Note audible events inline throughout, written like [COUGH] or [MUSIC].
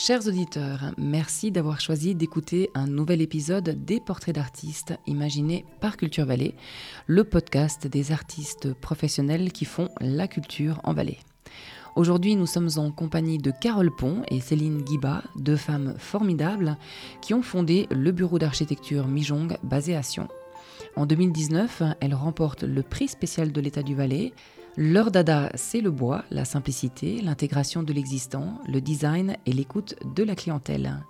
Chers auditeurs, merci d'avoir choisi d'écouter un nouvel épisode des Portraits d'artistes imaginés par Culture Vallée, le podcast des artistes professionnels qui font la culture en Valais. Aujourd'hui, nous sommes en compagnie de Carole Pont et Céline Guiba, deux femmes formidables qui ont fondé le bureau d'architecture Mijong basé à Sion. En 2019, elles remportent le prix spécial de l'État du Valais leur dada, c'est le bois, la simplicité, l'intégration de l'existant, le design et l'écoute de la clientèle.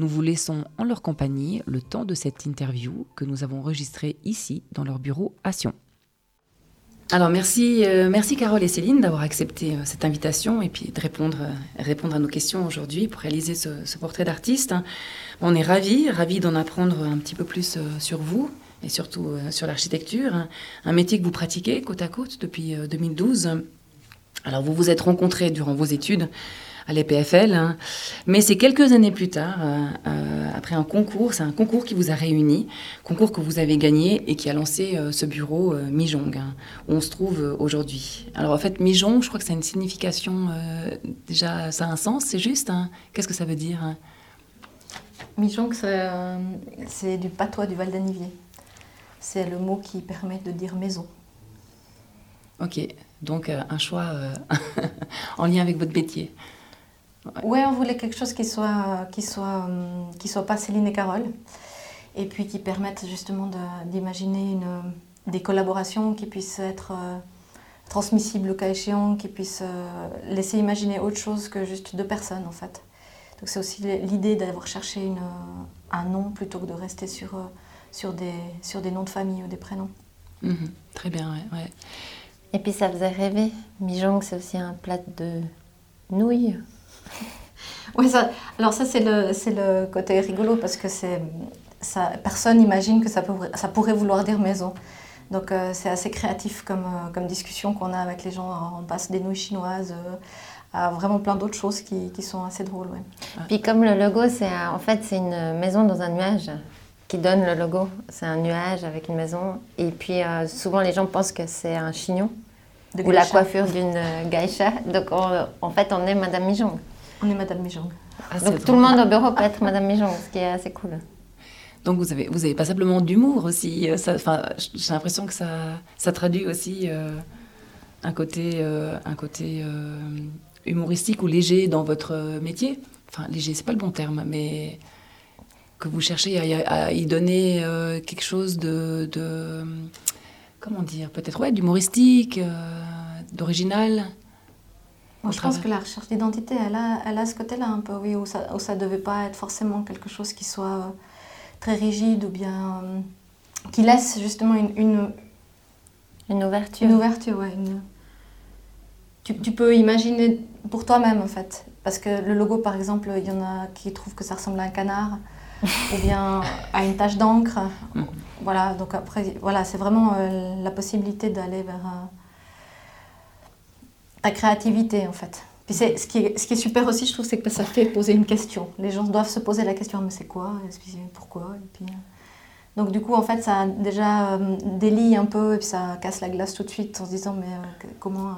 Nous vous laissons en leur compagnie le temps de cette interview que nous avons enregistrée ici dans leur bureau à Sion. Alors merci, euh, merci Carole et Céline d'avoir accepté euh, cette invitation et puis de répondre, euh, répondre à nos questions aujourd'hui pour réaliser ce, portrait d'artiste. On est ravis, ravis d'en apprendre un petit peu plus sur vous, et surtout euh, sur l'architecture, hein. un métier que vous pratiquez côte à côte depuis 2012. Euh, Alors vous vous êtes rencontrés durant vos études à l'EPFL, hein. mais c'est quelques années plus tard, euh, après un concours, c'est un concours qui vous a réunis, concours que vous avez gagné et qui a lancé ce bureau Mijong, hein, où on se trouve aujourd'hui. Alors en fait, Mijong, je crois que ça a une signification, déjà, ça a un sens, c'est juste Qu'est-ce que ça veut dire Mijong, c'est du patois du Val d'Anivier c'est le mot qui permet de dire maison. Ok, donc euh, un choix euh, [LAUGHS] en lien avec votre métier. Oui, ouais, on voulait quelque chose qui soit, qui soit, hum, qui soit pas Céline et Carole, et puis qui permette justement d'imaginer des collaborations qui puissent être euh, transmissibles au cas échéant, qui puissent laisser imaginer autre chose que juste deux personnes en fait. Donc c'est aussi l'idée d'avoir cherché une, un nom plutôt que de rester sur sur des, sur des noms de famille ou des prénoms. Mhm. très bien, ouais, Et puis ça faisait rêver. Mijong, c'est aussi un plat de nouilles. [LAUGHS] oui, ça, alors ça, c'est le, le côté rigolo parce que c'est, ça, personne n'imagine que ça, peut, ça pourrait vouloir dire maison. Donc euh, c'est assez créatif comme, euh, comme discussion qu'on a avec les gens. On passe des nouilles chinoises euh, à vraiment plein d'autres choses qui, qui, sont assez drôles. Ouais. Puis comme le logo, c'est en fait c'est une maison dans un nuage qui donne le logo. C'est un nuage avec une maison. Et puis euh, souvent les gens pensent que c'est un chignon ou la coiffure d'une euh, geisha. Donc en fait on est Madame Mijong. On est Madame Mijong. Ah, Donc tout le monde au bureau peut être Madame Mijong, ce qui est assez cool. Donc vous avez, vous avez pas simplement d'humour aussi. Euh, j'ai l'impression que ça, ça traduit aussi un côté, un côté humoristique ou léger dans votre métier. Enfin léger, c'est pas le bon terme, mais que vous cherchez à, y donner euh, quelque chose de, comment dire, peut-être ouais, d'humoristique, euh, d'original. Je pense que la recherche d'identité, elle a, elle a ce côté-là un peu, oui, où ça ne devait pas être forcément quelque chose qui soit euh, très rigide ou bien qui laisse justement une, une, une ouverture. Une ouverture, ouais. Tu, tu, peux imaginer pour toi-même en fait. Parce que le logo, par exemple, il y en a qui trouvent que ça ressemble à un canard ou bien à une tache d'encre. Voilà, donc après, voilà, c'est vraiment euh, la possibilité d'aller vers euh, ta créativité en fait. Puis c'est, ce, qui est, ce qui est super aussi, je trouve, c'est que ça fait poser une question. Les gens doivent se poser la question, mais c'est quoi? Pourquoi? Et puis, euh, Donc du coup, en fait, ça déjà délie un peu et puis ça casse la glace tout de suite en se disant, mais comment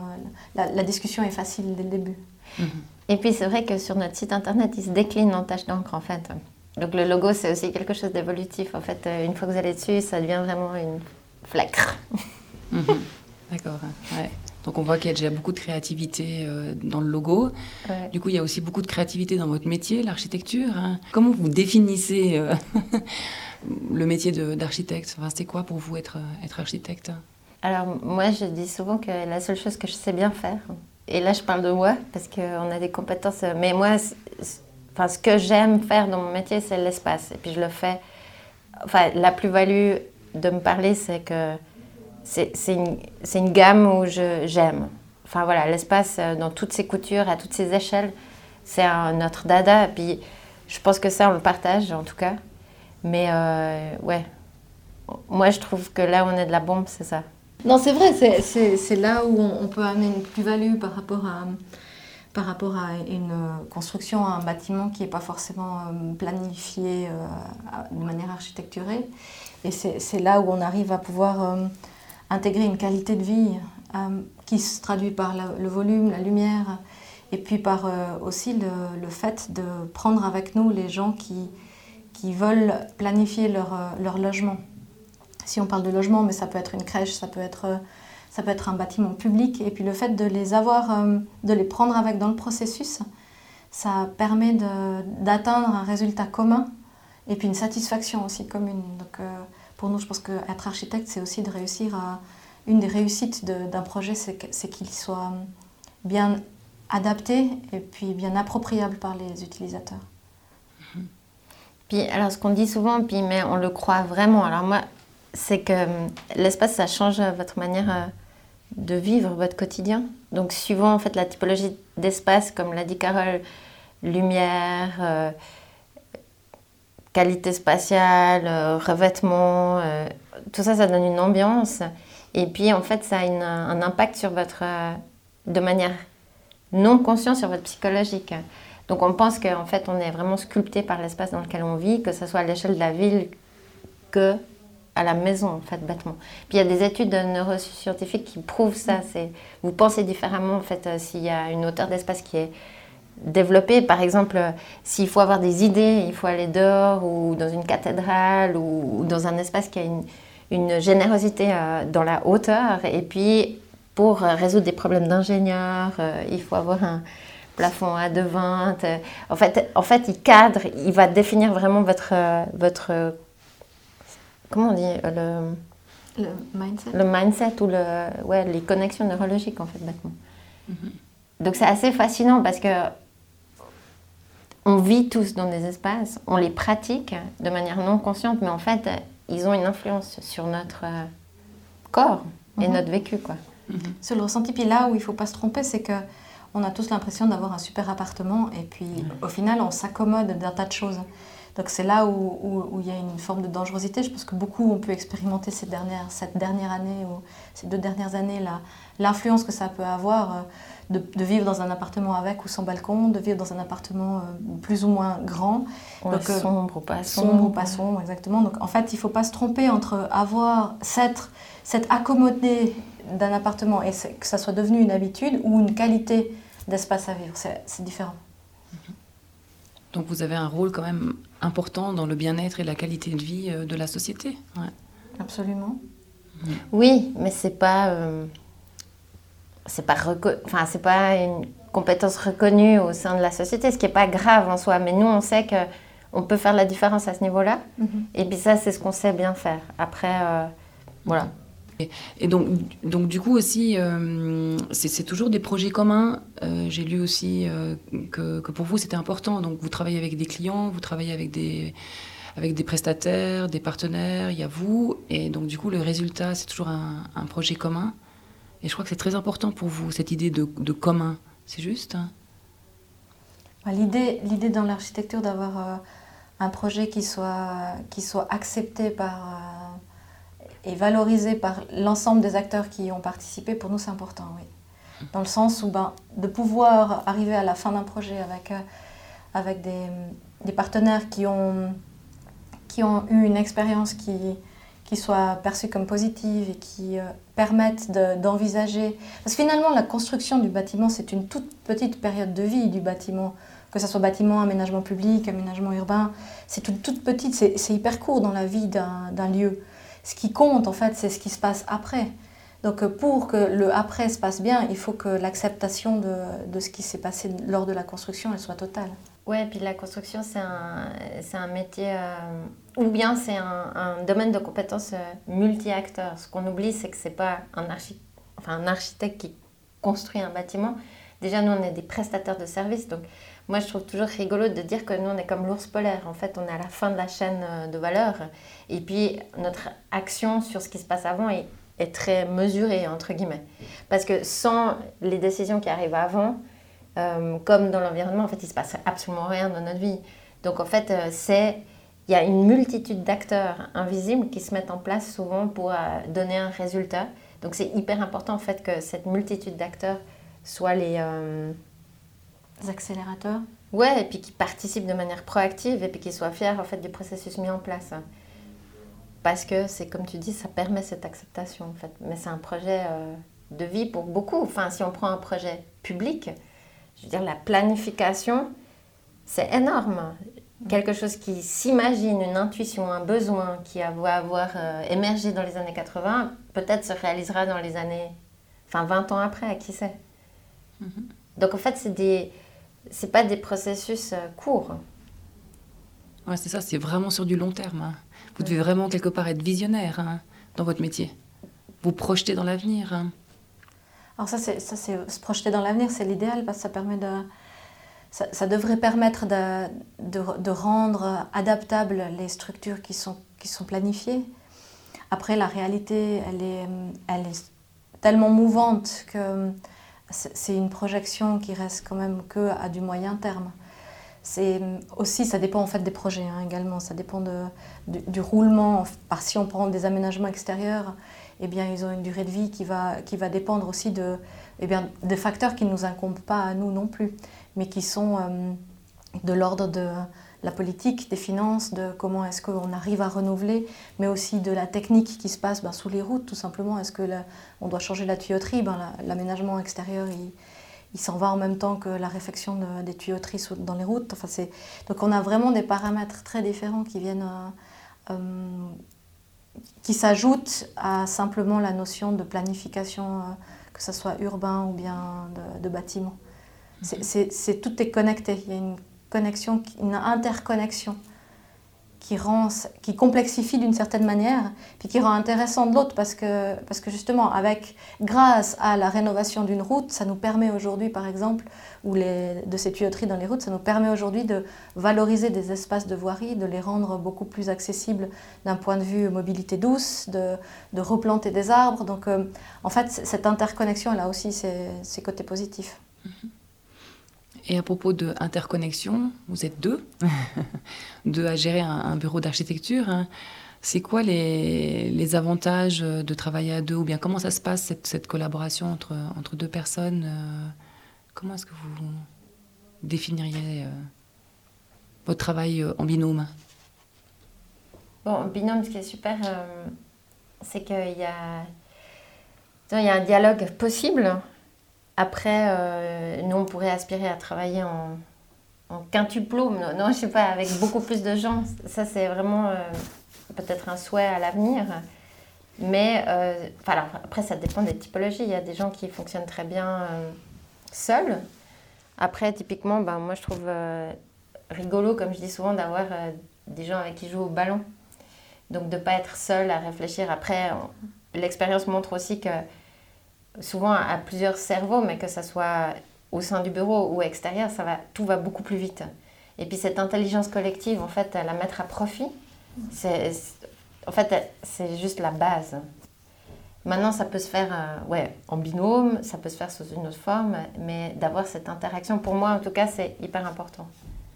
la, discussion est facile dès le début. Mm-hmm. Et puis c'est vrai que sur notre site internet, il se décline en tache d'encre en fait. Donc le logo, c'est aussi quelque chose d'évolutif. En fait, euh, une fois que vous allez dessus, ça devient vraiment une flèche. Mhm. D'accord. Donc on voit qu'il y a déjà beaucoup de créativité euh, dans le logo. Du coup, il y a aussi beaucoup de créativité dans votre métier, l'architecture. Hein. Comment vous définissez euh, [LAUGHS] le métier d'architecte? Enfin, C'est quoi pour vous être, être architecte? Alors moi, je dis souvent que la seule chose que je sais bien faire, et là je parle de moi parce qu'on a des compétences, mais moi, Enfin, ce que j'aime faire dans mon métier, c'est l'espace. Et puis je le fais. Enfin, la plus-value de me parler, c'est que c'est une, une, gamme où j'aime. Enfin voilà, l'espace euh, dans toutes ses coutures, à toutes ses échelles, c'est notre dada. Et puis je pense que ça, on le partage en tout cas. Mais euh, ouais, moi je trouve que là on est de la bombe, c'est ça. Non, c'est vrai, c'est là où on peut amener une plus-value par rapport à par rapport à une construction, un bâtiment qui n'est pas forcément euh, planifié euh, de manière architecturée. Et c'est là où on arrive à pouvoir euh, intégrer une qualité de vie qui se traduit par le volume, la lumière, Et puis par aussi le, fait de prendre avec nous les gens qui, qui veulent planifier leur, leur logement. Si on parle de logement, mais ça peut être une crèche, ça peut être ça peut être un bâtiment public. Et puis le fait de les avoir, de les prendre avec dans le processus, ça permet d'atteindre un résultat commun et puis une satisfaction aussi commune. Donc euh, pour nous, je pense qu'être architecte, c'est aussi de réussir à... Une des réussites d'un projet, c'est qu'il soit bien adapté et puis bien appropriable par les utilisateurs. Mm-hmm. Puis alors ce qu'on dit souvent, puis mais on le croit vraiment. Alors moi, c'est que hum, l'espace, ça change votre manière euh, de vivre votre quotidien. Donc suivant en fait la typologie d'espace, comme l'a dit Carole, lumière, euh, qualité spatiale, euh, revêtement, euh, tout ça, ça donne une ambiance. Et puis, en fait, ça a un impact sur votre, de manière non consciente sur votre psychologique. Donc, on pense qu'en fait, on est vraiment sculpté par l'espace dans lequel on vit, que ce soit à l'échelle de la ville que à la maison, en fait, bêtement. Puis il y a des études neuroscientifiques qui prouvent ça. C'est, vous pensez différemment, en fait, s'il y a une hauteur d'espace qui est développer. Par exemple, s'il faut avoir des idées, il faut aller dehors ou dans une cathédrale ou, dans un espace qui a une, une générosité euh, dans la hauteur. Et puis, pour résoudre des problèmes d'ingénieur, euh, il faut avoir un plafond à 2,20. En fait, en fait, il cadre, il va définir vraiment votre... votre comment on dit le, le mindset Le mindset ou le, ouais, les connexions neurologiques, en fait, bêtement. Mm-hmm. Donc c'est assez fascinant parce que on vit tous dans des espaces, on les pratique de manière non consciente, mais en fait, ils ont une influence sur notre euh, corps et mhm. notre vécu. Quoi. Mhm. Sur le ressenti, puis là où il ne faut pas se tromper, c'est que on a tous l'impression d'avoir un super appartement et puis au final, on s'accommode d'un tas de choses. Donc c'est là où, il y a une forme de dangerosité. Je pense que beaucoup ont pu expérimenter cette dernière, cette dernière année ou ces deux dernières années l'influence que ça peut avoir. Euh, de, vivre dans un appartement avec ou sans balcon, de vivre dans un appartement euh, plus ou moins grand. Euh, sombre ou pas sombre. Sombre ou pas sombre, exactement. Donc en fait, il ne faut pas se tromper entre avoir cette, cette accommodé d'un appartement et que ça soit devenu une habitude ou une qualité d'espace à vivre. C'est différent. Donc vous avez un rôle quand même important dans le bien-être et la qualité de vie euh, de la société. Absolument. Oui, mais c'est pas c'est pas enfin c'est pas une compétence reconnue au sein de la société, ce qui est pas grave en soi. Mais nous, on sait que on peut faire la différence à ce niveau-là. Mhm. Et puis ça, c'est ce qu'on sait bien faire. Après, euh, voilà. Et, donc, donc, du coup aussi, euh, c'est toujours des projets communs. Euh, j'ai lu aussi que, que, pour vous, c'était important. Donc, vous travaillez avec des clients, vous travaillez avec des, avec des prestataires, des partenaires, il y a vous. Et donc, du coup, le résultat, c'est toujours un, projet commun. Et je crois que c'est très important pour vous, cette idée de, commun. C'est juste hein bah, L'idée, dans l'architecture d'avoir euh, un projet qui soit, qui soit accepté par, euh, et valorisé par l'ensemble des acteurs qui y ont participé, pour nous, c'est important, oui. Dans le sens où ben, de pouvoir arriver à la fin d'un projet avec, euh, avec des, partenaires qui ont, qui ont eu une expérience qui, qui soit perçue comme positive et qui permettent d'envisager. Parce que finalement, la construction du bâtiment, c'est une toute petite période de vie du bâtiment. Que ce soit bâtiment, aménagement public, aménagement urbain, c'est toute petite, c'est hyper court dans la vie d'un lieu. Ce qui compte, en fait, c'est ce qui se passe après. Donc pour que le après se passe bien, il faut que l'acceptation de, de, ce qui s'est passé lors de la construction, elle soit totale. Ouais, et puis la construction, c'est un, un métier, euh, ou bien c'est un, domaine de compétences euh, multi-acteurs. Ce qu'on oublie, c'est que c'est pas un, archi enfin, un architecte qui construit un bâtiment. Déjà, nous, on est des prestataires de services. Donc, moi, je trouve toujours rigolo de dire que nous, on est comme l'ours polaire. En fait, on est à la fin de la chaîne euh, de valeur. Et puis, notre action sur ce qui se passe avant est, très mesurée, entre guillemets. Parce que sans les décisions qui arrivent avant, euh, comme dans l'environnement, en fait, il se passe absolument rien dans notre vie. Donc, en fait, euh, c'est il y a une multitude d'acteurs invisibles qui se mettent en place souvent pour donner un résultat. Donc, c'est hyper important en fait que cette multitude d'acteurs soient les, accélérateurs. Ouais, et puis qui participent de manière proactive et puis qui soient fiers en fait du processus mis en place. Parce que c'est comme tu dis, ça permet cette acceptation en fait. Mais c'est un projet de vie pour beaucoup. Enfin, si on prend un projet public, je veux dire, la planification, c'est énorme. Quelque chose qui s'imagine, une intuition, un besoin qui va avoir euh, émergé dans les années 80, peut-être se réalisera dans les années, enfin 20 ans après, qui sait. Mhm. Donc en fait, c'est des, c'est pas des processus euh, courts. Ouais, c'est ça, c'est vraiment sur du long terme. Hein. Vous devez vraiment quelque part être visionnaire hein, dans votre métier. Vous projeter dans l'avenir. Hein. Alors ça, c'est, ça, c'est se projeter dans l'avenir, c'est l'idéal parce que ça permet de, ça, ça devrait permettre de, de, de, rendre adaptables les structures qui sont, qui sont planifiées. Après, la réalité, elle est, elle est tellement mouvante que c'est une projection qui reste quand même que à du moyen terme. C'est aussi, ça dépend en fait des projets hein, également. Ça dépend du, roulement. Par si on prend des aménagements extérieurs, eh bien, ils ont une durée de vie qui va, qui va dépendre aussi de, eh bien, des facteurs qui ne nous incombent pas à nous non plus, mais qui sont euh, de l'ordre de la politique, des finances, de comment est-ce qu'on arrive à renouveler, mais aussi de la technique qui se passe ben, sous les routes, tout simplement. Est-ce que on doit changer la tuyauterie? Ben, L'aménagement extérieur, il, il s'en va en même temps que la réfection des tuyauteries dans les routes. Enfin, donc on a vraiment des paramètres très différents qui viennent, euh, euh, qui s'ajoutent à simplement la notion de planification, euh, que ce soit urbain ou bien de, de bâtiment. Mhm. C'est, tout est connecté. Il y a une une interconnexion qui, rend, qui complexifie d'une certaine manière, puis qui rend intéressant de l'autre, parce que, parce que justement, avec, grâce à la rénovation d'une route, ça nous permet aujourd'hui, par exemple, ou les, de ces tuyauteries dans les routes, ça nous permet aujourd'hui de valoriser des espaces de voirie, de les rendre beaucoup plus accessibles d'un point de vue mobilité douce, de, de replanter des arbres. Donc, euh, en fait, cette interconnexion, elle a aussi ses, ses côtés positifs. Mm-hmm. Et à propos de interconnexion, vous êtes deux, [LAUGHS] deux à gérer un, bureau d'architecture. Hein. C'est quoi les, les, avantages de travailler à deux? Ou bien comment ça se passe cette, cette collaboration entre, entre deux personnes euh, Comment est-ce que vous définiriez euh, votre travail euh, en binôme? Bon, en binôme, ce qui est super, c'est qu'il y a, il y a un dialogue possible après, euh, nous, pourrait aspirer à travailler en, en quintuplo, non, je sais pas, avec beaucoup plus de gens. Ça, c'est vraiment euh, peut-être un souhait à l'avenir. Mais euh, après, ça dépend des typologies. Il y a des gens qui fonctionnent très bien seuls. Après, typiquement, ben, moi, je trouve rigolo, comme je dis souvent, d'avoir des gens avec qui jouer au ballon. Donc, de ne pas être seul à réfléchir. Après, l'expérience montre aussi que souvent à plusieurs cerveaux, mais que ce soit au sein du bureau ou extérieur, ça va, tout va beaucoup plus vite. Et puis cette intelligence collective, en fait, la mettre à profit, c'est, en fait, c'est juste la base. Maintenant, ça peut se faire euh, ouais, en binôme, ça peut se faire sous une autre forme, mais d'avoir cette interaction, pour moi en tout cas, c'est hyper important.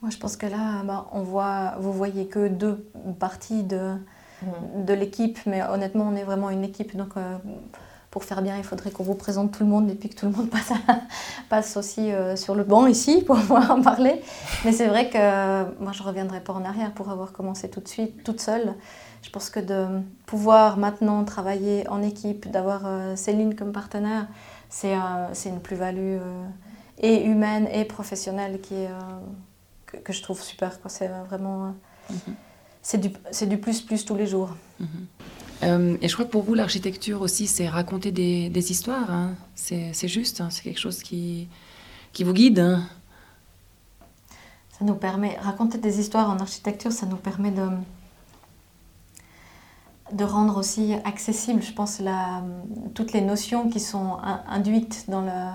Moi, je pense que là, bah, on voit, vous voyez que deux parties de, mmh. de l'équipe, mais honnêtement, on est vraiment une équipe. Donc, euh, pour faire bien, il faudrait qu'on vous présente tout le monde et puis que tout le monde [LAUGHS] passe, passe aussi euh, sur le banc ici [LAUGHS] pour pouvoir en parler. Mais c'est vrai que moi, je ne reviendrai pas en arrière pour avoir commencé tout de suite, toute seule. Je pense que de pouvoir maintenant travailler en équipe, d'avoir euh, Céline comme partenaire, c'est une plus-value euh, et humaine et professionnelle qui est, que, je trouve super. C'est vraiment... Mm-hmm. C'est du, du plus-plus tous les jours. Mm-hmm. Euh, et je crois que pour vous, l'architecture aussi, c'est raconter des, histoires. Hein. C'est juste, hein. c'est quelque chose qui, qui vous guide. Hein. Ça nous permet, raconter des histoires en architecture, ça nous permet de, de rendre aussi accessible, je pense, toutes les notions qui sont induites dans le,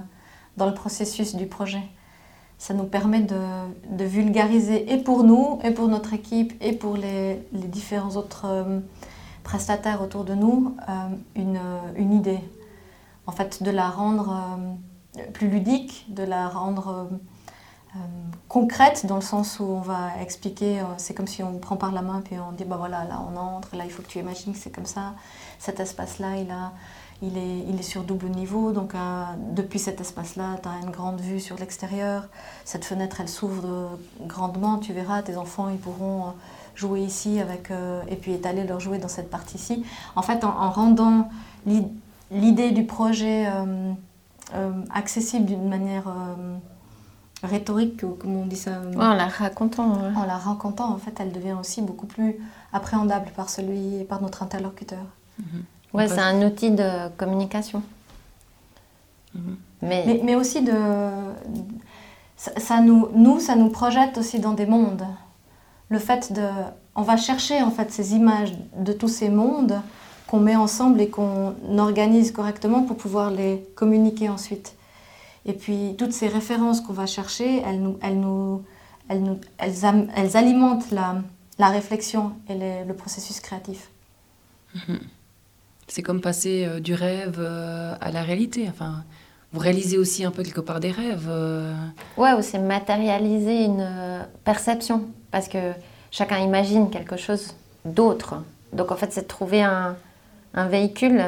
dans le processus du projet. Ça nous permet de, de vulgariser et pour nous, et pour notre équipe, et pour les, les différents autres... Euh, prestataires autour de nous euh, une, une, idée. En fait, de la rendre euh, plus ludique, de la rendre euh, concrète dans le sens où on va expliquer, c'est comme si on prend par la main puis on dit bah voilà là on entre, là il faut que tu imagines que c'est comme ça, cet espace-là il, a, il, est, il est sur double niveau, donc depuis cet espace-là tu as une grande vue sur l'extérieur, cette fenêtre elle s'ouvre grandement, tu verras, tes enfants ils pourront jouer ici avec, euh, et puis étaler leur jouet dans cette partie-ci. En fait, en, rendant l'idée du projet euh, euh, accessible d'une manière rhétorique, comme on dit ça. en la racontant. En la racontant, en fait, elle devient aussi beaucoup plus appréhendable par celui, par notre interlocuteur. Mhm. Ouais, c'est un outil de communication. Mhm. Mais... mais... aussi de, ça, nous, nous, ça nous projette aussi dans des mondes. Le fait de, on va chercher en fait ces images de tous ces mondes qu'on met ensemble et qu'on organise correctement pour pouvoir les communiquer ensuite. Et puis toutes ces références qu'on va chercher, elles, nous, elles, nous, elles, nous, elles, alimentent la, la, réflexion et le processus créatif. Mhm. C'est comme passer euh, du rêve euh, à la réalité. Enfin, vous réalisez aussi un peu quelque part des rêves. Euh. Ouais, ou c'est matérialiser une perception. Parce que chacun imagine quelque chose d'autre. Donc en fait, c'est de trouver un, un véhicule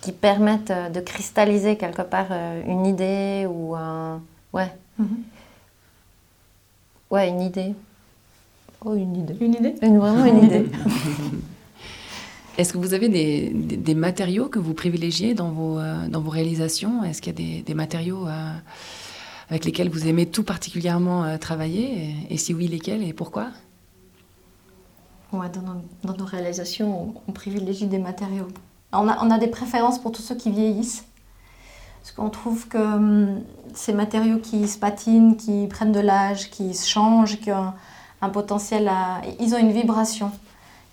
qui permette euh, de cristalliser quelque part euh, une idée ou un. Ouais. Mhm. Ouais, une idée. Oh, une idée. Une idée? Vraiment une idée. [LAUGHS] [LAUGHS] Est-ce que vous avez des, des, matériaux que vous privilégiez dans vos, euh, dans vos réalisations? Est-ce qu'il y a des, des matériaux avec lesquels vous aimez tout particulièrement travailler et, si oui, lesquels et pourquoi? Dans, nos, réalisations, on privilégie des matériaux on a, des préférences pour tous ceux qui vieillissent. Parce qu'on trouve que hum, ces matériaux qui se patinent, qui prennent de l'âge, qui se changent, qui ont un, potentiel à... Ils ont une vibration.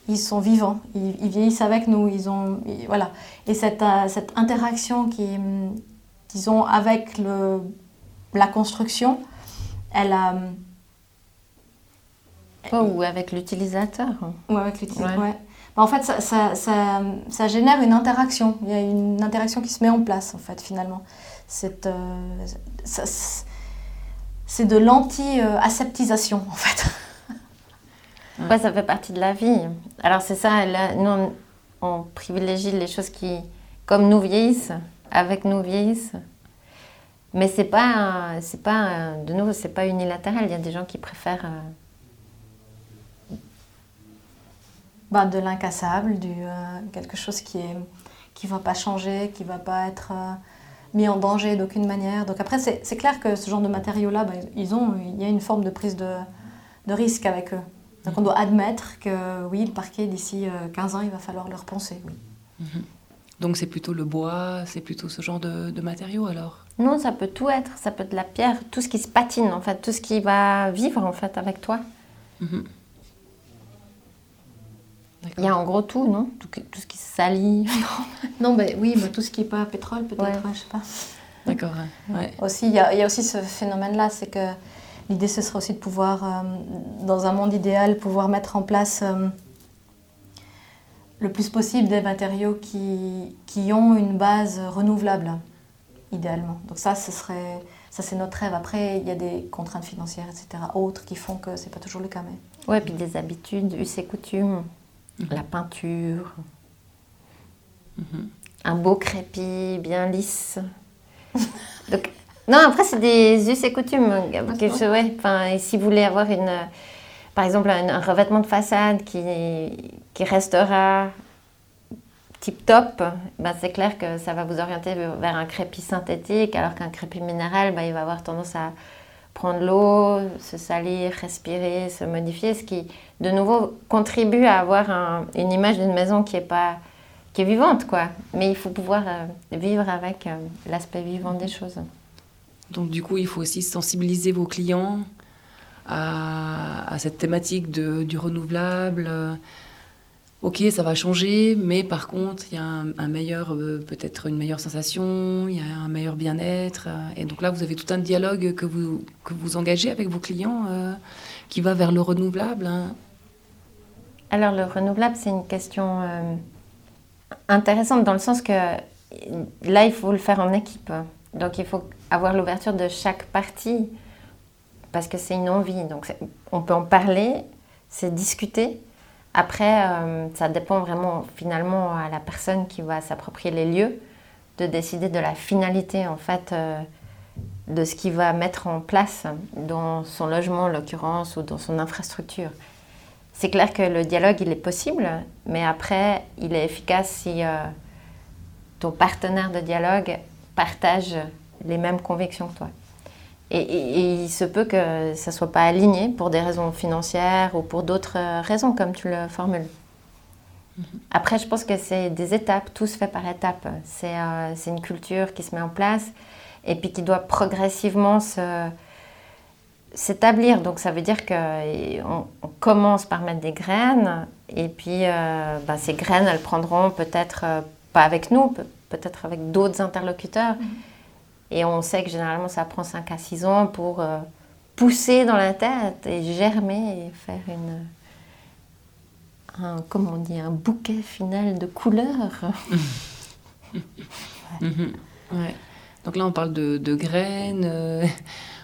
Ils sont vivants. Ils, vieillissent avec nous. Ils ont... voilà. Et cette, euh, interaction qu'ils ont avec le, la construction, elle a... Ou avec l'utilisateur. Ou avec l'utilisateur, en fait, ça, génère une interaction. Il y a une interaction qui se met en place, en fait, finalement. C'est euh, de l'anti-aseptisation, en fait. Ouais, ça fait partie de la vie. Alors, c'est ça, nous, on, privilégie les choses qui, comme nous vieillissent, avec nous vieillissent. Mais c'est pas, c'est pas, de nouveau, c'est pas unilatéral. Il y a des gens qui préfèrent. Euh, Bah, de l'incassable, du, euh, quelque chose qui ne qui va pas changer, qui ne va pas être euh, mis en danger d'aucune manière. Donc après, c'est clair que ce genre de matériaux-là, bah, ils ont, il y a une forme de prise de, de risque avec eux. Donc on doit admettre que oui, le parquet, d'ici 15 euh, ans, il va falloir le repenser. Oui. Mhm. Donc c'est plutôt le bois, c'est plutôt ce genre de, de, matériaux alors? Non, ça peut tout être. Ça peut être de la pierre, tout ce qui se patine en fait, tout ce qui va vivre en fait avec toi. Mhm. Il y a en gros tout, non? Tout, ce qui se salit. [LAUGHS] non, ben, oui, tout ce qui n'est pas pétrole, peut-être, je sais pas. D'accord. Aussi, il y, a, aussi ce phénomène-là, c'est que l'idée, ce serait aussi de pouvoir, euh, dans un monde idéal, pouvoir mettre en place euh, le plus possible des matériaux qui, qui ont une base renouvelable, idéalement. Donc ça, ce serait, ça c'est notre rêve. Après, il y a des contraintes financières, etc., autres qui font que c'est pas toujours le cas. Mais... Ouais, puis des habitudes, us et coutumes la peinture, mhm. un beau crépi bien lisse. [LAUGHS] Donc, non, après, c'est des us et coutumes. ouais, enfin, si vous voulez avoir une, par exemple un, revêtement de façade qui, qui restera tip top, ben c'est clair que ça va vous orienter vers un crépi synthétique, alors qu'un crépi minéral, ben, il va avoir tendance à prendre l'eau, se salir, respirer, se modifier, ce qui, de nouveau, contribue à avoir une image d'une maison qui est pas qui est vivante, quoi. Mais il faut pouvoir euh, vivre avec euh, l'aspect vivant des choses. Donc du coup, il faut aussi sensibiliser vos clients à, cette thématique du renouvelable, ok, ça va changer, mais par contre, il y a un, meilleur, euh, peut-être une meilleure sensation, il y a un meilleur bien-être. Euh, et donc là, vous avez tout un dialogue que vous, que vous engagez avec vos clients euh, qui va vers le renouvelable. Hein. Alors, le renouvelable, c'est une question intéressante dans le sens que là, il faut le faire en équipe. Donc, il faut avoir l'ouverture de chaque partie parce que c'est une envie. Donc, on peut en parler, c'est discuter après, euh, ça dépend vraiment finalement à la personne qui va s'approprier les lieux de décider de la finalité en fait euh, de ce qu'il va mettre en place dans son logement en l'occurrence ou dans son infrastructure. C'est clair que le dialogue il est possible, mais après il est efficace si euh, ton partenaire de dialogue partage les mêmes convictions que toi. Et, il se peut que ça ne soit pas aligné pour des raisons financières ou pour d'autres raisons, comme tu le formules. Mhm. Après, je pense que c'est des étapes, tout se fait par étapes. C'est euh, une culture qui se met en place et puis qui doit progressivement s'établir. Donc ça veut dire qu'on on commence par mettre des graines et puis euh, bah, ces graines, elles prendront peut-être euh, pas avec nous, peut-être avec d'autres interlocuteurs. Mhm. Et on sait que généralement ça prend 5 à 6 ans pour euh, pousser dans la tête et germer et faire une, un, comment on dit, un bouquet final de couleurs. [LAUGHS] Mhm. Donc là on parle de, graines, euh,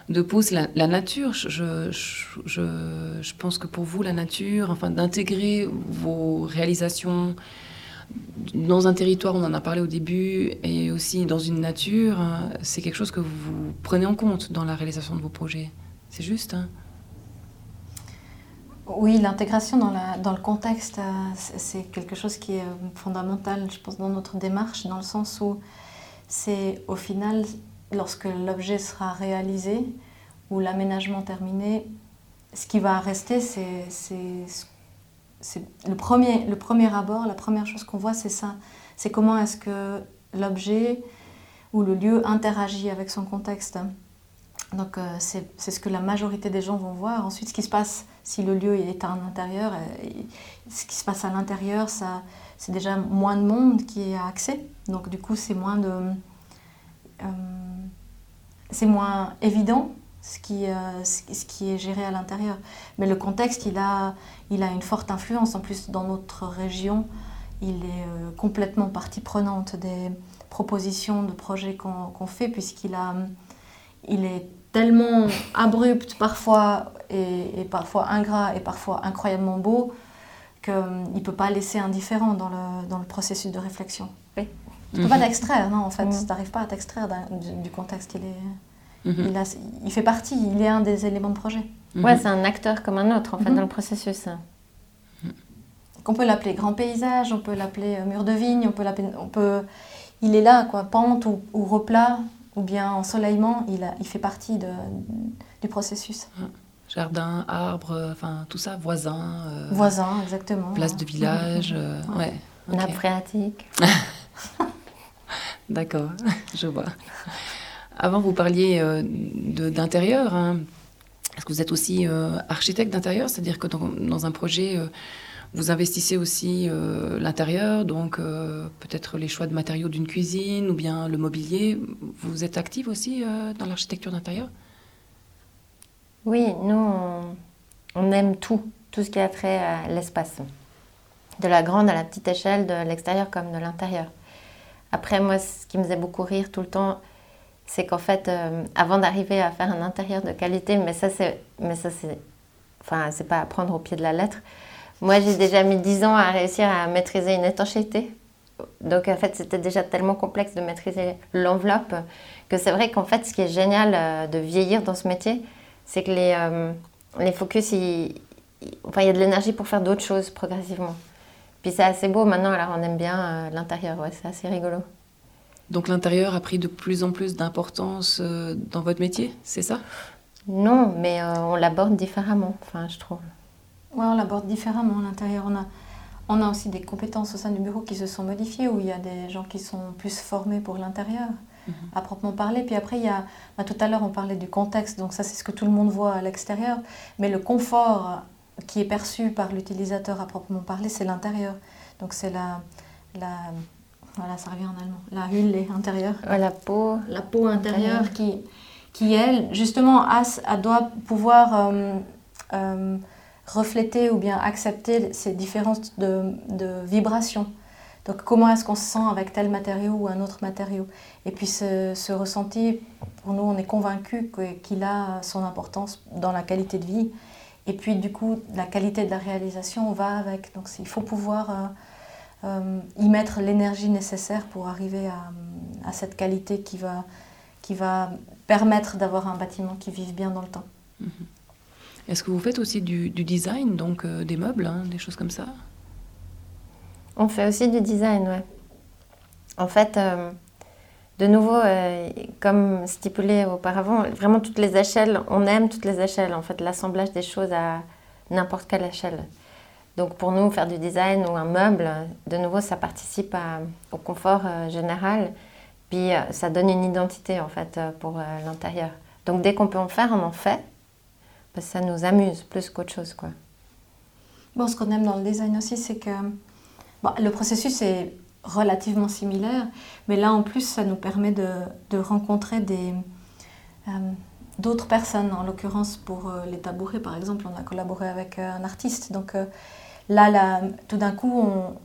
de pousses, la, nature. Je, je, je, pense que pour vous la nature, enfin d'intégrer vos réalisations dans un territoire, on en a parlé au début, et aussi dans une nature, hein, c'est quelque chose que vous prenez en compte dans la réalisation de vos projets. C'est juste hein Oui, l'intégration dans, le contexte, euh, c'est quelque chose qui est euh, fondamental, je pense, dans notre démarche, dans le sens où c'est au final, lorsque l'objet sera réalisé ou l'aménagement terminé, ce qui va rester, c'est le premier, le premier abord, la première chose qu'on voit, c'est ça. C'est comment est-ce que l'objet ou le lieu interagit avec son contexte. Donc euh, c'est ce que la majorité des gens vont voir. Ensuite, ce qui se passe si le lieu est à l'intérieur, euh, ce qui se passe à l'intérieur, c'est déjà moins de monde qui a accès. Donc du coup, c'est moins de, euh, c'est moins évident ce qui, euh, ce qui est géré à l'intérieur. Mais le contexte, il a, il a une forte influence. En plus, dans notre région, il est euh, complètement partie prenante des propositions de projets qu'on fait, puisqu'il a, il est tellement abrupt parfois, et, parfois ingrat, et parfois incroyablement beau, qu'il ne peut pas laisser indifférent dans le, dans le processus de réflexion. Oui. Tu ne peux pas mhm. t'extraire, non, en fait. Tu n'arrives pas à t'extraire du, du contexte. Il est... Mhm. Il, fait partie, il est un des éléments de projet. Mhm. Ouais, c'est un acteur comme un autre, en fait, mhm. dans le processus. On peut l'appeler grand paysage, on peut l'appeler euh, mur de vigne, on peut l'appeler... On peut... Il est là, quoi, pente ou, replat, ou bien ensoleillement, il, a, il fait partie de, du processus. Jardin, arbre, enfin tout ça, voisin. Euh, voisin, exactement. Place de village, euh, ouais. Nappe phréatique. [LAUGHS] D'accord, [LAUGHS] je vois. Avant, vous parliez euh, d'intérieur. Hein. Est-ce que vous êtes aussi euh, architecte d'intérieur? C'est-à-dire que dans, un projet, euh, vous investissez aussi l'intérieur, donc peut-être les choix de matériaux d'une cuisine ou bien le mobilier. Vous êtes active aussi dans l'architecture d'intérieur? Oui, nous, on, aime tout, tout ce qui a trait à l'espace. De la grande à la petite échelle, de l'extérieur comme de l'intérieur. Après, moi, ce qui me faisait beaucoup rire tout le temps, c'est qu'en fait, euh, avant d'arriver à faire un intérieur de qualité, mais ça, c'est, mais ça, c'est, enfin, c'est pas à prendre au pied de la lettre. Moi, j'ai déjà mis 10 ans à réussir à maîtriser une étanchéité. Donc, en fait, c'était déjà tellement complexe de maîtriser l'enveloppe que c'est vrai qu'en fait, ce qui est génial euh, de vieillir dans ce métier, c'est que les, euh, les focus, il, y a de l'énergie pour faire d'autres choses progressivement. Puis c'est assez beau maintenant, alors on aime bien l'intérieur, c'est assez rigolo. Donc l'intérieur a pris de plus en plus d'importance euh, dans votre métier, c'est ça? Non, mais euh, on l'aborde différemment, enfin, je trouve. Oui, on l'aborde différemment l'intérieur. On a, on a aussi des compétences au sein du bureau qui se sont modifiées, où il y a des gens qui sont plus formés pour l'intérieur, mhm. à proprement parler. Puis après, il y a, bah, tout à l'heure, on parlait du contexte, donc ça, c'est ce que tout le monde voit à l'extérieur. Mais le confort qui est perçu par l'utilisateur à proprement parler, c'est l'intérieur. Donc c'est la, la voilà, ça revient en allemand. La hulle intérieure. la peau. La peau intérieure qui, qui elle, justement, a, doit pouvoir euh, euh, refléter ou bien accepter ces différences de, de vibrations. Donc comment est-ce qu'on se sent avec tel matériau ou un autre matériau? Et puis ce, ce, ressenti, pour nous, on est convaincu qu'il a son importance dans la qualité de vie. Et puis du coup, la qualité de la réalisation va avec. Donc il faut pouvoir... Euh, euh, y mettre l'énergie nécessaire pour arriver à, cette qualité qui va, qui va permettre d'avoir un bâtiment qui vive bien dans le temps. Mhm. Est-ce que vous faites aussi du, design, donc euh, des meubles, hein, des choses comme ça? On fait aussi du design, ouais. En fait, euh, de nouveau, euh, comme stipulé auparavant, vraiment toutes les échelles, on aime toutes les échelles, en fait, l'assemblage des choses à n'importe quelle échelle. Donc pour nous, faire du design ou un meuble, de nouveau, ça participe au confort euh, général, puis euh, ça donne une identité, en fait, pour l'intérieur. Donc dès qu'on peut en faire, on en fait, parce que ça nous amuse plus qu'autre chose, quoi. Bon, ce qu'on aime dans le design aussi, c'est que le processus est relativement similaire, mais là en plus ça nous permet de, rencontrer des, euh, d'autres personnes. En l'occurrence pour euh, les tabourets par exemple, on a collaboré avec euh, un artiste. Donc là, tout d'un coup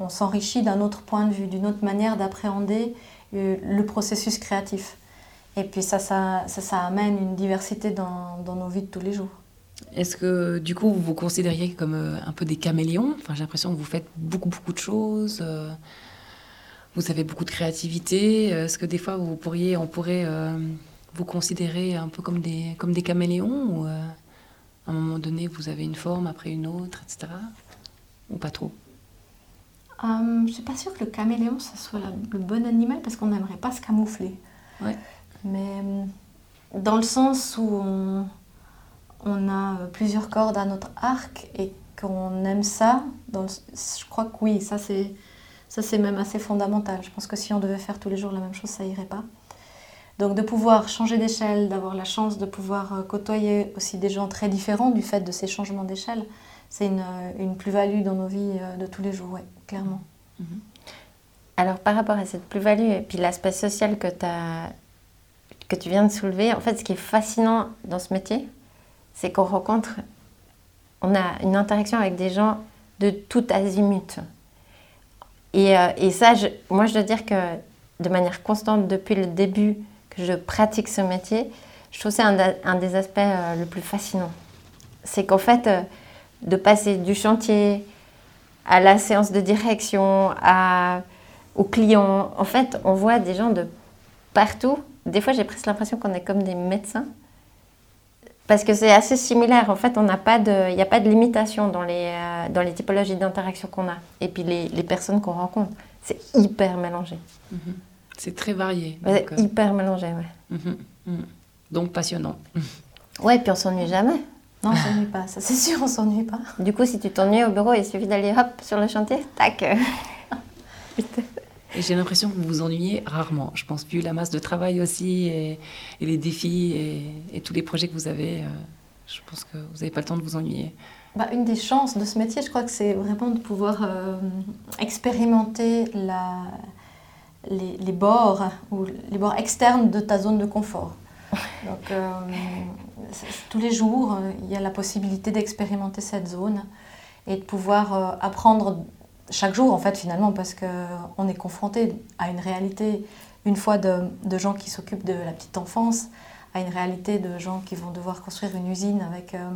on, s'enrichit d'un autre point de vue, d'une autre manière d'appréhender le processus créatif. Et puis ça ça, ça, amène une diversité dans, nos vies de tous les jours. Est-ce que du coup vous vous considériez comme un peu des caméléons? J'ai l'impression que vous faites beaucoup beaucoup de choses. Vous avez beaucoup de créativité. Est-ce que des fois, vous pourriez, on pourrait euh, vous considérer un peu comme des, comme des caméléons? Ou euh, à un moment donné, vous avez une forme après une autre, etc. Ou pas trop euh, Je ne suis pas sûre que le caméléon, soit le bon animal parce qu'on n'aimerait pas se camoufler. Ouais. Mais dans le sens où on, on, a plusieurs cordes à notre arc et qu'on aime ça, dans je crois que oui, ça c'est ça, c'est même assez fondamental. Je pense que si on devait faire tous les jours la même chose, ça irait pas. Donc de pouvoir changer d'échelle, d'avoir la chance de pouvoir euh, côtoyer aussi des gens très différents du fait de ces changements d'échelle, c'est une, euh, plus-value dans nos vies euh, de tous les jours, ouais, clairement. Mhm. Alors par rapport à cette plus-value et puis l'aspect social que, as, que tu viens de soulever, en fait ce qui est fascinant dans ce métier, c'est qu'on rencontre, on a une interaction avec des gens de tout azimut. Euh, et, ça, moi, je dois dire que de manière constante, depuis le début que je pratique ce métier, je trouve que c'est un, des aspects euh, le plus fascinants. C'est qu'en fait, de passer du chantier à la séance de direction, à, aux clients, en fait, on voit des gens de partout. Des fois, j'ai presque l'impression qu'on est comme des médecins parce que c'est assez similaire. En fait, il n'y a pas de limitation dans les, euh, dans les typologies d'interaction qu'on a. Et puis les, les personnes qu'on rencontre, c'est hyper mélangé. Mhm. C'est très varié. C'est euh, hyper mélangé, ouais. Mhm. Mhm. Donc passionnant. Ouais, puis on s'ennuie jamais. Non, on s'ennuie pas, ça c'est sûr, on s'ennuie pas. Du coup, si tu t'ennuies au bureau, il suffit d'aller hop sur le chantier, tac. Et j'ai l'impression que vous vous ennuyez rarement. Je pense, vu la masse de travail aussi et, les défis et, tous les projets que vous avez, euh, je pense que vous n'avez pas le temps de vous ennuyer. Bah, une des chances de ce métier, je crois que c'est vraiment de pouvoir euh, expérimenter la, les, bords ou les bords externes de ta zone de confort. [LAUGHS] Donc, euh, tous les jours, il y a la possibilité d'expérimenter cette zone et de pouvoir apprendre chaque jour, en fait, finalement, parce qu'on est confronté à une réalité, une fois de, gens qui s'occupent de la petite enfance, à une réalité de gens qui vont devoir construire une usine avec, euh,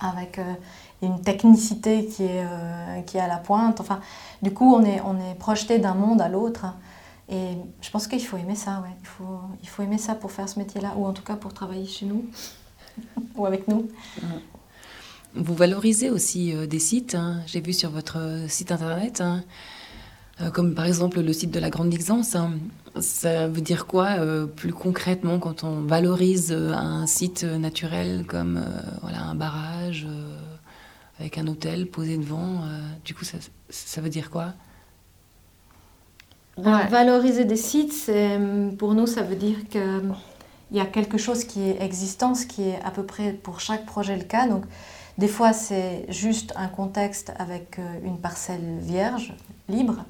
avec euh, une technicité qui est, euh, qui est à la pointe. Enfin, du coup, on est, on est projeté d'un monde à l'autre. Et je pense qu'il faut aimer ça, ouais. Il faut, il faut aimer ça pour faire ce métier-là, ou en tout cas pour travailler chez nous, [LAUGHS] ou avec nous. Vous valorisez aussi euh, des sites, hein. j'ai vu sur votre euh, site internet, hein. euh, comme par exemple le site de la Grande Dixence. Hein. Ça veut dire quoi plus concrètement quand on valorise un site naturel comme voilà, un barrage avec un hôtel posé devant Du coup, ça, ça, veut dire quoi? Valoriser des sites, pour nous, ça veut dire qu'il y a quelque chose qui est existant, ce qui est à peu près pour chaque projet le cas. Donc, des fois, c'est juste un contexte avec euh, une parcelle vierge, libre,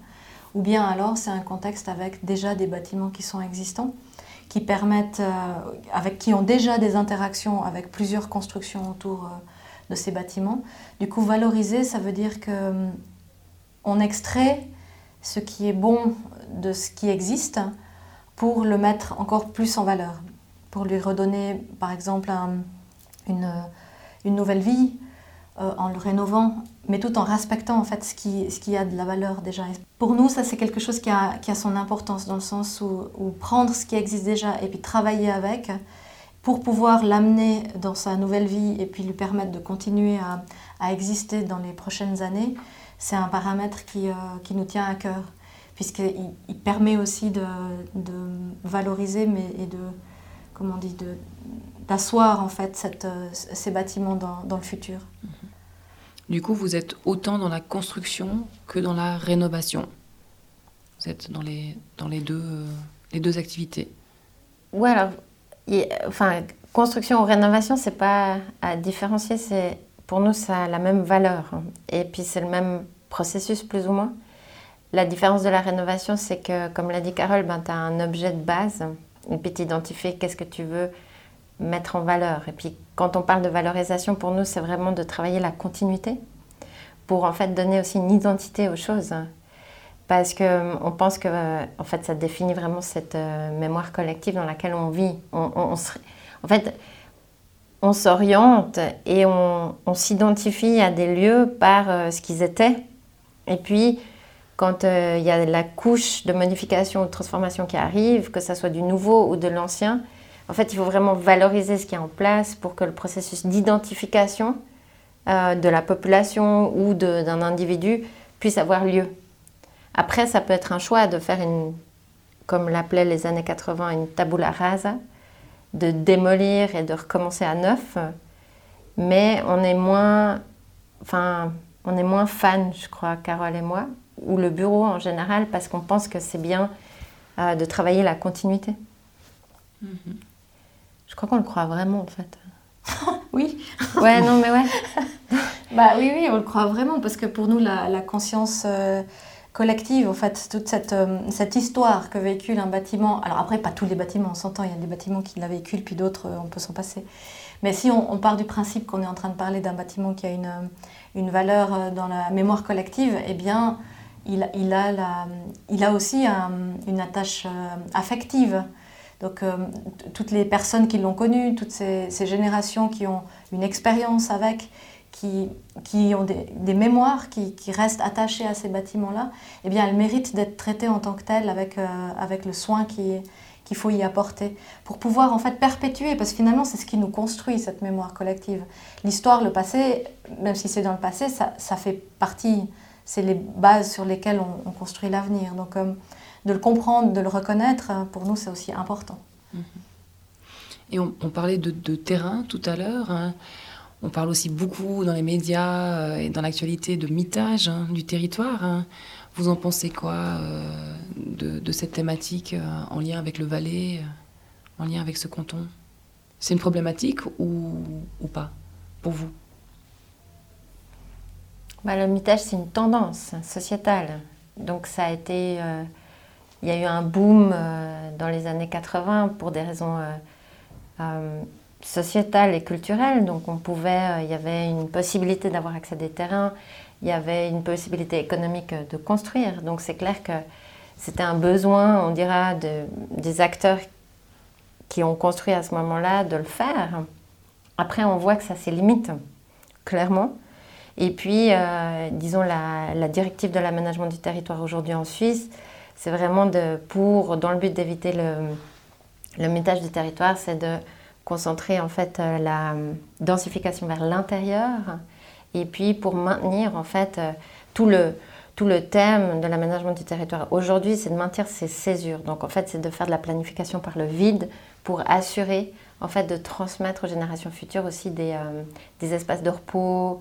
ou bien alors c'est un contexte avec déjà des bâtiments qui sont existants, qui permettent, euh, avec qui ont déjà des interactions avec plusieurs constructions autour euh, de ces bâtiments. Du coup, valoriser, ça veut dire que on extrait ce qui est bon de ce qui existe pour le mettre encore plus en valeur, pour lui redonner, par exemple, une une nouvelle vie euh, en le rénovant, mais tout en respectant en fait ce qui, ce qui a de la valeur déjà. Pour nous, ça c'est quelque chose qui a, qui a, son importance dans le sens où, prendre ce qui existe déjà et puis travailler avec pour pouvoir l'amener dans sa nouvelle vie et puis lui permettre de continuer à, à exister dans les prochaines années, c'est un paramètre qui, euh, qui, nous tient à cœur. puisqu'il permet aussi de, valoriser mais, et de, comment on dit, d'asseoir en fait cette, ces bâtiments dans, dans le futur. Du coup, vous êtes autant dans la construction que dans la rénovation. Vous êtes dans les, dans les, deux, les deux activités. Oui, alors, enfin, construction ou rénovation, c'est pas à différencier, c'est pour nous, ça a la même valeur. Hein. Et puis, c'est le même processus, plus ou moins. La différence de la rénovation, c'est que, comme l'a dit Carole, ben, tu as un objet de base, et puis tu identifies qu'est-ce que tu veux mettre en valeur. Et puis, quand on parle de valorisation, pour nous, c'est vraiment de travailler la continuité pour en fait donner aussi une identité aux choses. Parce qu'on pense que en fait, ça définit vraiment cette euh, mémoire collective dans laquelle on vit. On, en fait, on s'oriente et on, s'identifie à des lieux par euh, ce qu'ils étaient. Et puis, quand il y a la couche de modification ou de transformation qui arrive, que ce soit du nouveau ou de l'ancien, en fait, il faut vraiment valoriser ce qui est en place pour que le processus d'identification de la population ou d'un individu puisse avoir lieu. Après, ça peut être un choix de faire une, comme l'appelaient les années 80, une tabula rasa, de démolir et de recommencer à neuf. Mais on est moins, enfin, on est moins fan, je crois, Carole et moi, ou le bureau en général, parce qu'on pense que c'est bien euh, de travailler la continuité. Mm-hmm. Je crois qu'on le croit vraiment, en fait. [LAUGHS] oui. Ouais, non, mais ouais. [LAUGHS] bah oui, oui, on le croit vraiment, parce que pour nous, la, conscience. Euh, collective, en fait, toute cette, euh, cette histoire que véhicule un bâtiment. Alors après, pas tous les bâtiments, on s'entend, il y a des bâtiments qui la véhiculent, puis d'autres, euh, on peut s'en passer. Mais si on, part du principe qu'on est en train de parler d'un bâtiment qui a une, euh, une valeur dans la mémoire collective, eh bien, il, a, la, il a aussi une attache affective. Donc, toutes les personnes qui l'ont connu, toutes ces, générations qui ont une expérience avec, qui, qui ont des, mémoires qui, qui, restent attachées à ces bâtiments-là, eh bien, elles méritent d'être traitées en tant que telles avec, euh, avec le soin qu'il faut y apporter pour pouvoir en fait perpétuer, parce que finalement, c'est ce qui nous construit, cette mémoire collective. L'histoire, le passé, même si c'est dans le passé, ça, ça fait partie, c'est les bases sur lesquelles on, construit l'avenir. Donc, euh, de le comprendre, de le reconnaître, pour nous, c'est aussi important. Mm-hmm. Et on, parlait de, de, terrain tout à l'heure. Hein. On parle aussi beaucoup dans les médias euh, et dans l'actualité de mitage hein, du territoire. Hein. Vous en pensez quoi euh, de, cette thématique euh, en lien avec le Valais, en lien avec ce canton? C'est une problématique ou, pas pour vous? Bah, Le mitage, c'est une tendance sociétale. Donc ça a été... il y a eu un boom dans les années 80 pour des raisons sociétale et culturelle. Donc on pouvait, euh, il y avait une possibilité d'avoir accès à des terrains, il y avait une possibilité économique de construire. Donc c'est clair que c'était un besoin, on dira, de, des acteurs qui ont construit à ce moment-là de le faire. Après, on voit que ça ses limites, clairement. Et puis, euh, disons, la, directive de l'aménagement du territoire aujourd'hui en Suisse, c'est vraiment pour, dans le but d'éviter le, le du territoire, c'est de concentrer en fait euh, la densification vers l'intérieur et puis pour maintenir en fait euh, tout le, tout le thème de l'aménagement du territoire aujourd'hui, c'est de maintenir ces césures. Donc en fait, c'est de faire de la planification par le vide pour assurer en fait de transmettre aux générations futures aussi des, euh, des espaces de repos,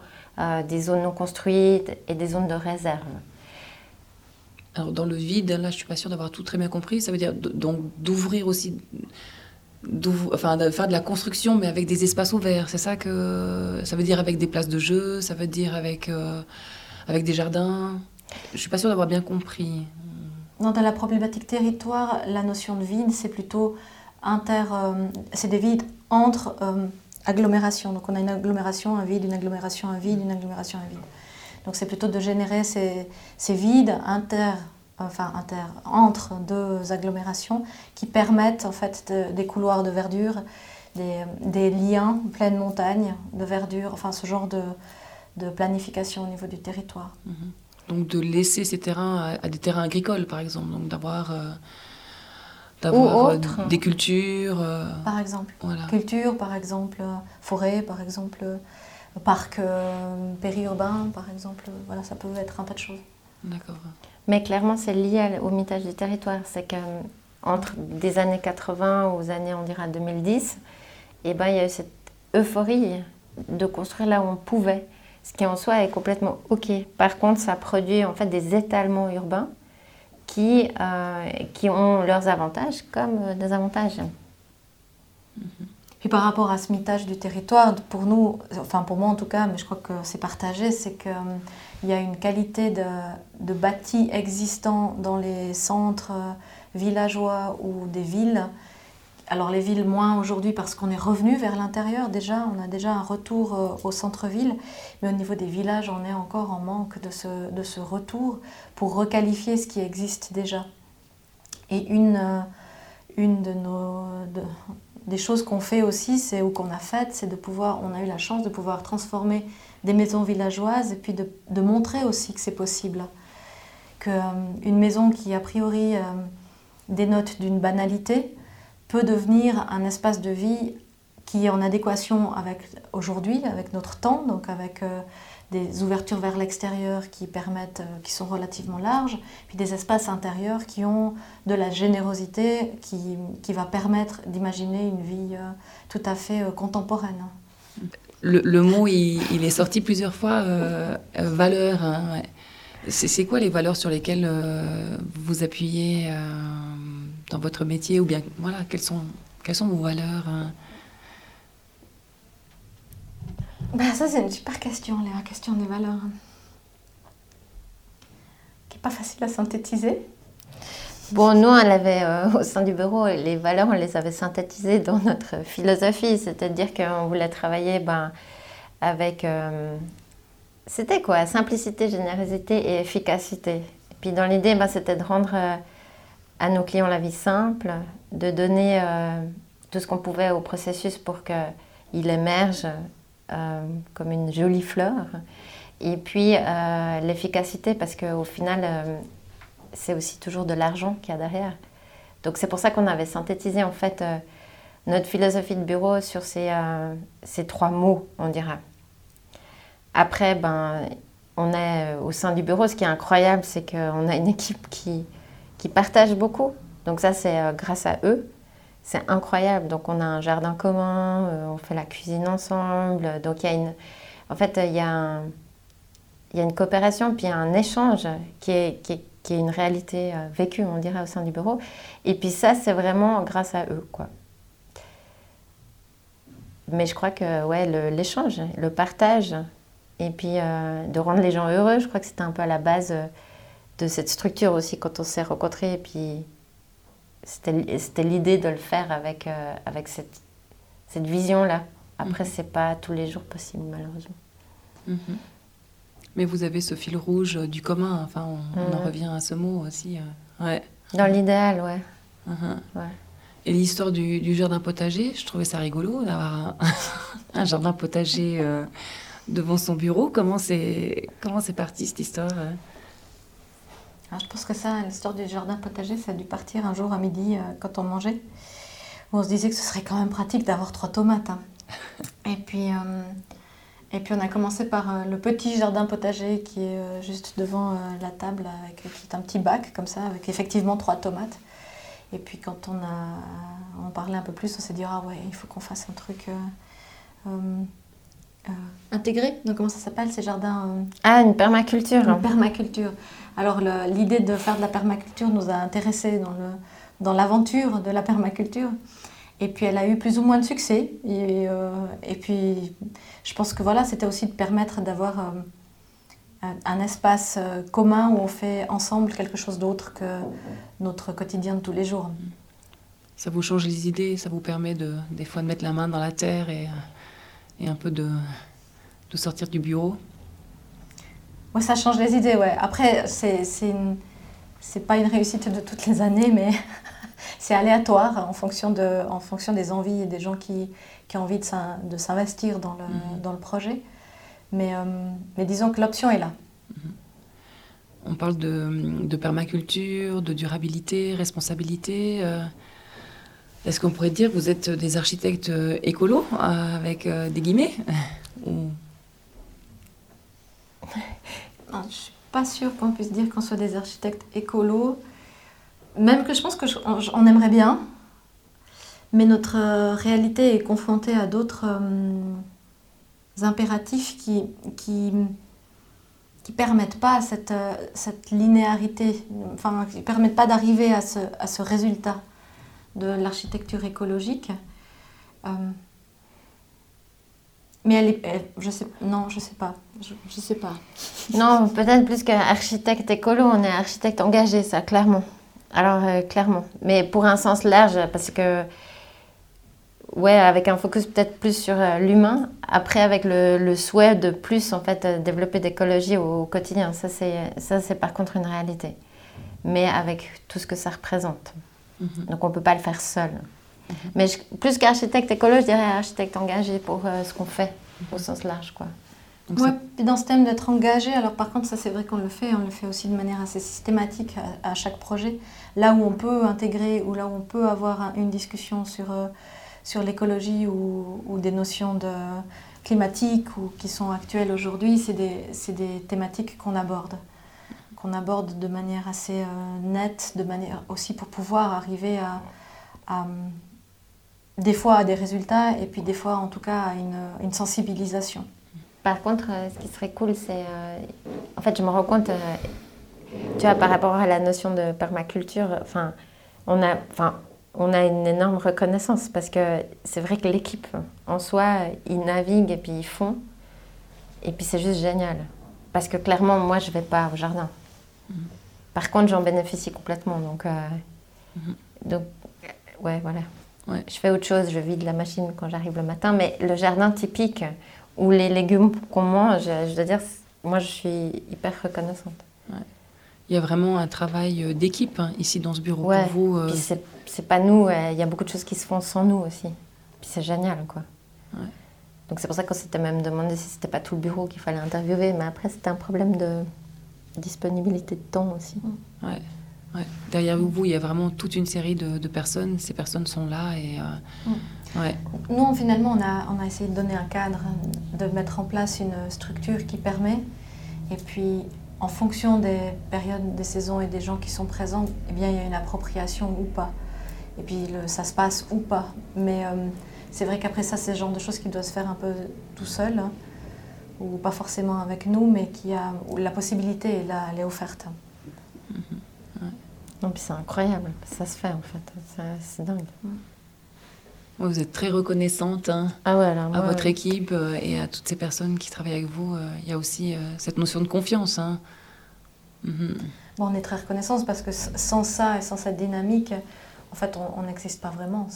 des zones non construites et des zones de réserve. Alors dans le vide, là je suis pas sûre d'avoir tout très bien compris, ça veut dire donc d'ouvrir aussi enfin, de faire de la construction, mais avec des espaces ouverts. C'est ça que ça veut dire avec des places de jeu, ça veut dire avec, euh, avec des jardins. Je suis pas sûre d'avoir bien compris. dans la problématique territoire, la notion de vide, c'est plutôt inter. Euh, c'est des vides entre euh, agglomérations. Donc on a une agglomération, un vide, une agglomération, un vide, une agglomération, un vide. Donc c'est plutôt de générer ces, ces vides inter enfin inter, entre deux agglomérations qui permettent en fait des couloirs de verdure, des, des, liens pleine montagne de verdure, enfin ce genre de, de planification au niveau du territoire. Mhm. Donc de laisser ces terrains à, des terrains agricoles par exemple, donc d'avoir euh, d'avoir euh, des cultures. Euh, par exemple. Culture par exemple, forêt par exemple, parc périurbain par exemple, voilà ça peut être un tas de choses. D'accord. Mais clairement, c'est lié au mitage du territoire. C'est que entre des années 80 aux années, on dira 2010, et eh ben, il y a eu cette euphorie de construire là où on pouvait, ce qui en soi est complètement OK. Par contre, ça produit en fait des étalements urbains qui, euh, qui ont leurs avantages comme des avantages. Puis par rapport à ce mitage du territoire, pour nous, enfin pour moi en tout cas, mais je crois que c'est partagé, c'est qu'il y a une qualité de, de bâti existant dans les centres villageois ou des villes. Alors les villes moins aujourd'hui parce qu'on est revenu vers l'intérieur déjà, on a déjà un retour euh, au centre-ville, mais au niveau des villages, on est encore en manque de ce, de ce retour pour requalifier ce qui existe déjà. Et une, euh, une de nos, des choses qu'on fait aussi, c'est ou qu'on a faites, c'est de pouvoir, on a eu la chance de pouvoir transformer des maisons villageoises et puis de, montrer aussi que c'est possible. Qu'une euh, maison qui a priori des notes d'une banalité peut devenir un espace de vie qui est en adéquation avec aujourd'hui, avec notre temps, donc avec euh, des ouvertures vers l'extérieur qui permettent, euh, qui sont relativement larges, puis des espaces intérieurs qui ont de la générosité, qui, qui va permettre d'imaginer une vie euh, tout à fait contemporaine. Le, mot, il, est sorti plusieurs fois, valeur. Hein, c'est quoi les valeurs sur lesquelles euh, vous appuyez euh, dans votre métier ou bien voilà quelles sont quelles sont vos valeurs hein? Bah, ça c'est une super question la question des valeurs qui est pas facile à synthétiser. Bon, nous, on avait euh, au sein du bureau, les valeurs, on les avait synthétisées dans notre philosophie, c'est-à-dire qu'on voulait travailler ben, avec c'était quoi? Simplicité, générosité et efficacité. Et puis dans l'idée, bah, c'était de rendre euh, à nos clients la vie simple, de donner euh, tout ce qu'on pouvait au processus pour qu'il émerge euh, comme une jolie fleur. Et puis l'efficacité, parce qu'au final, c'est aussi toujours de l'argent qu'il y a derrière. Donc c'est pour ça qu'on avait synthétisé en fait notre philosophie de bureau sur ces, ces trois mots, on dira. Après, ben, on est euh, au sein du bureau. Ce qui est incroyable, c'est qu'on a une équipe qui, qui partage beaucoup. Donc ça, c'est euh, grâce à eux. C'est incroyable. Donc on a un jardin commun, euh, on fait la cuisine ensemble. Donc il y a une... En fait, il y a, il y a une coopération, puis un échange qui est, qui est, qui est une réalité vécue, on dirait, au sein du bureau. Et puis ça, c'est vraiment grâce à eux, quoi. Mais je crois que ouais, l'échange, le partage, et puis euh, de rendre les gens heureux. Je crois que c'était un peu à la base euh, de cette structure aussi quand on s'est rencontrés. Et puis c'était l'idée de le faire avec, euh, avec cette, cette vision-là. Après, mhm. c'est pas tous les jours possible, malheureusement. Mhm. Mais vous avez ce fil rouge du commun. Enfin, on, en mhm. revient à ce mot aussi. ouais. Dans l'idéal, ouais. ouais. Et l'histoire du, du, jardin potager, je trouvais ça rigolo d'avoir un, [LAUGHS] jardin potager devant son bureau. Comment c'est comment c'est parti cette histoire euh? Ah, Je pense que ça, l'histoire du jardin potager, ça a dû partir un jour à midi euh, quand on mangeait. on se disait que ce serait quand même pratique d'avoir trois tomates. Hein. [LAUGHS] et puis euh, et puis on a commencé par le petit jardin potager qui est juste devant la table, avec, qui est un petit bac comme ça, avec effectivement trois tomates. Et puis quand on a on parlait un peu plus, on s'est dit ah ouais, il faut qu'on fasse un truc euh, intégré. Donc, comment ça s'appelle ces jardins euh, Ah, une permaculture. Une permaculture. Alors, l'idée de faire de la permaculture nous a intéressés dans, le, dans l'aventure de la permaculture. Et puis, elle a eu plus ou moins de succès. Et, euh, et puis, je pense que voilà, c'était aussi de permettre d'avoir un espace commun où on fait ensemble quelque chose d'autre que notre quotidien de tous les jours. Ça vous change les idées, ça vous permet de, des fois de mettre la main dans la terre et et un peu de, de sortir du bureau ouais, Ça change les idées, ouais. Après, c'est c'est pas une réussite de toutes les années, mais [LAUGHS] c'est aléatoire en fonction, de, en fonction des envies et des gens qui, qui ont envie de s'investir dans, le, mhm. dans le projet. Mais, euh, mais disons que l'option est là. On parle de, de, permaculture, de durabilité, responsabilité. Euh, est-ce qu'on pourrait dire que vous êtes des architectes euh, écolos, euh, avec des guillemets [LAUGHS] Je ne suis pas sûre qu'on puisse dire qu'on soit des architectes écolos. Même que je pense qu'on aimerait bien, mais notre euh, réalité est confrontée à d'autres euh, impératifs qui, qui, qui permettent pas cette, euh, cette linéarité, enfin, qui permettent pas d'arriver à ce, à ce résultat de l'architecture écologique. mais elle est, je sais, non, je sais pas, je, sais pas. Non, peut-être plus qu'architecte écolo, on est architecte engagé, ça, clairement. Alors, clairement. Mais pour un sens large, parce que ouais, avec un focus peut-être plus sur euh, l'humain. Après, avec le, souhait de plus en fait euh, développer d'écologie au, quotidien. Ça, c'est par contre une réalité. Mais avec tout ce que ça représente. Mhm. Donc, on peut pas le faire seul. Mhm. Mais plus qu'architecte écolo, je dirais architecte engagé pour euh, ce qu'on fait au sens large, quoi. Oui, puis dans ce thème d'être engagé, alors par contre, ça c'est vrai qu'on le fait, on le fait aussi de manière assez systématique à, chaque projet. Là où on peut intégrer, ou là où on peut avoir une discussion sur sur l'écologie ou, des notions de climatiques ou qui sont actuelles aujourd'hui, c'est des, des, thématiques qu'on aborde, qu'on aborde de manière assez euh, nette, de manière aussi pour pouvoir arriver à, des fois à des résultats et puis des fois en tout cas à une, une sensibilisation. Par contre, euh, ce qui serait cool, c'est, euh, en fait, je me rends compte, tu vois, par rapport à la notion de permaculture, enfin, on a, enfin, on a une énorme reconnaissance parce que c'est vrai que l'équipe en soi, ils naviguent et puis ils font. Et puis c'est juste génial. Parce que clairement, moi, je ne vais pas au jardin. Mhm. Par contre, j'en bénéficie complètement. Donc, euh, mhm. donc ouais, voilà. Je fais autre chose, je vide la machine quand j'arrive le matin. Mais le jardin typique ou les légumes qu'on mange, je dois dire, moi, je suis hyper reconnaissante. Il y a vraiment un travail euh, d'équipe hein, ici dans ce bureau pour vous. Euh, c'est pas nous, il y a beaucoup de choses qui se font sans nous aussi. Puis c'est génial, quoi. Donc c'est pour ça qu'on s'était même demandé si c'était pas tout le bureau qu'il fallait interviewer, mais après c'était un problème de disponibilité de temps aussi. Ouais. Derrière vous, il y a vraiment toute une série de, personnes. Ces personnes sont là et. Euh, mm. Ouais. Nous, finalement, on a, on a essayé de donner un cadre, de mettre en place une structure qui permet. Et puis, en fonction des périodes, des saisons et des gens qui sont présents, eh bien, il y a une appropriation ou pas et puis ça se passe ou pas. Mais euh, c'est vrai qu'après ça, c'est le genre de choses qui doivent se faire un peu tout seul, hein, ou pas forcément avec nous, mais qui a, où la possibilité est là, elle est offerte. Mm-hmm. puis c'est incroyable, ça se fait en fait, c'est dingue. Vous êtes très reconnaissante hein, ah ouais, à votre équipe euh, et à toutes ces personnes qui travaillent avec vous. Euh, il y a aussi cette notion de confiance. Hein. Mm-hmm. Bon, on est très reconnaissante parce que sans ça et sans cette dynamique, en fait, on n'existe pas vraiment.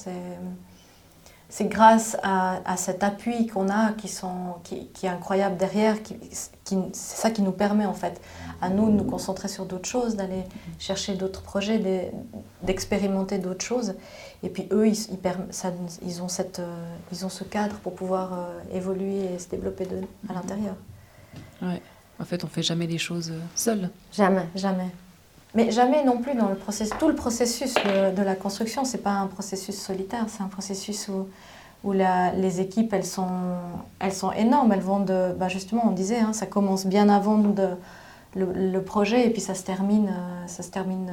C'est grâce à, cet appui qu'on a qui, sont, qui, est incroyable derrière, qui, c'est ça qui nous permet en fait à nous de nous concentrer sur d'autres choses, d'aller chercher d'autres projets, d'expérimenter d'autres choses. Et puis eux, ils, ils, ont cette, euh, ils ont ce cadre pour pouvoir euh, évoluer et se développer de, à l'intérieur. Ouais. En fait, on fait jamais les choses euh, seuls. Jamais, jamais. Mais jamais non plus dans le processus. Tout le processus de, la construction, c'est pas un processus solitaire, c'est un processus où, où la, les équipes, elles sont, elles sont énormes. Elles vont de, bah justement, on disait, hein, ça commence bien avant de, le, projet et puis ça se termine, ça se termine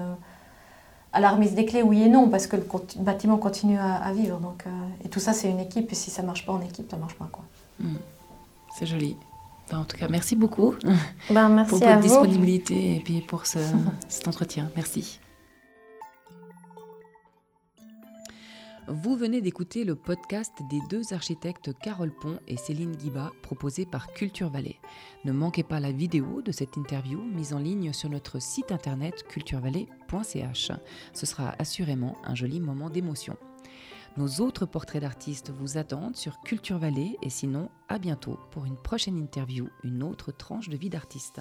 à la remise des clés, oui et non, parce que le bâtiment continue à, vivre. Donc, euh, et tout ça, c'est une équipe. Et si ça marche pas en équipe, ça marche pas quoi. Hmm. C'est joli. En tout cas, merci beaucoup ben, merci pour votre disponibilité et puis pour ce, [LAUGHS] cet entretien. Merci. Vous venez d'écouter le podcast des deux architectes Carole Pont et Céline Guiba proposé par Culture Vallée. Ne manquez pas la vidéo de cette interview mise en ligne sur notre site internet culturevallée.ch. Ce sera assurément un joli moment d'émotion. Nos autres portraits d'artistes vous attendent sur Culture Vallée et sinon à bientôt pour une prochaine interview, une autre tranche de vie d'artiste.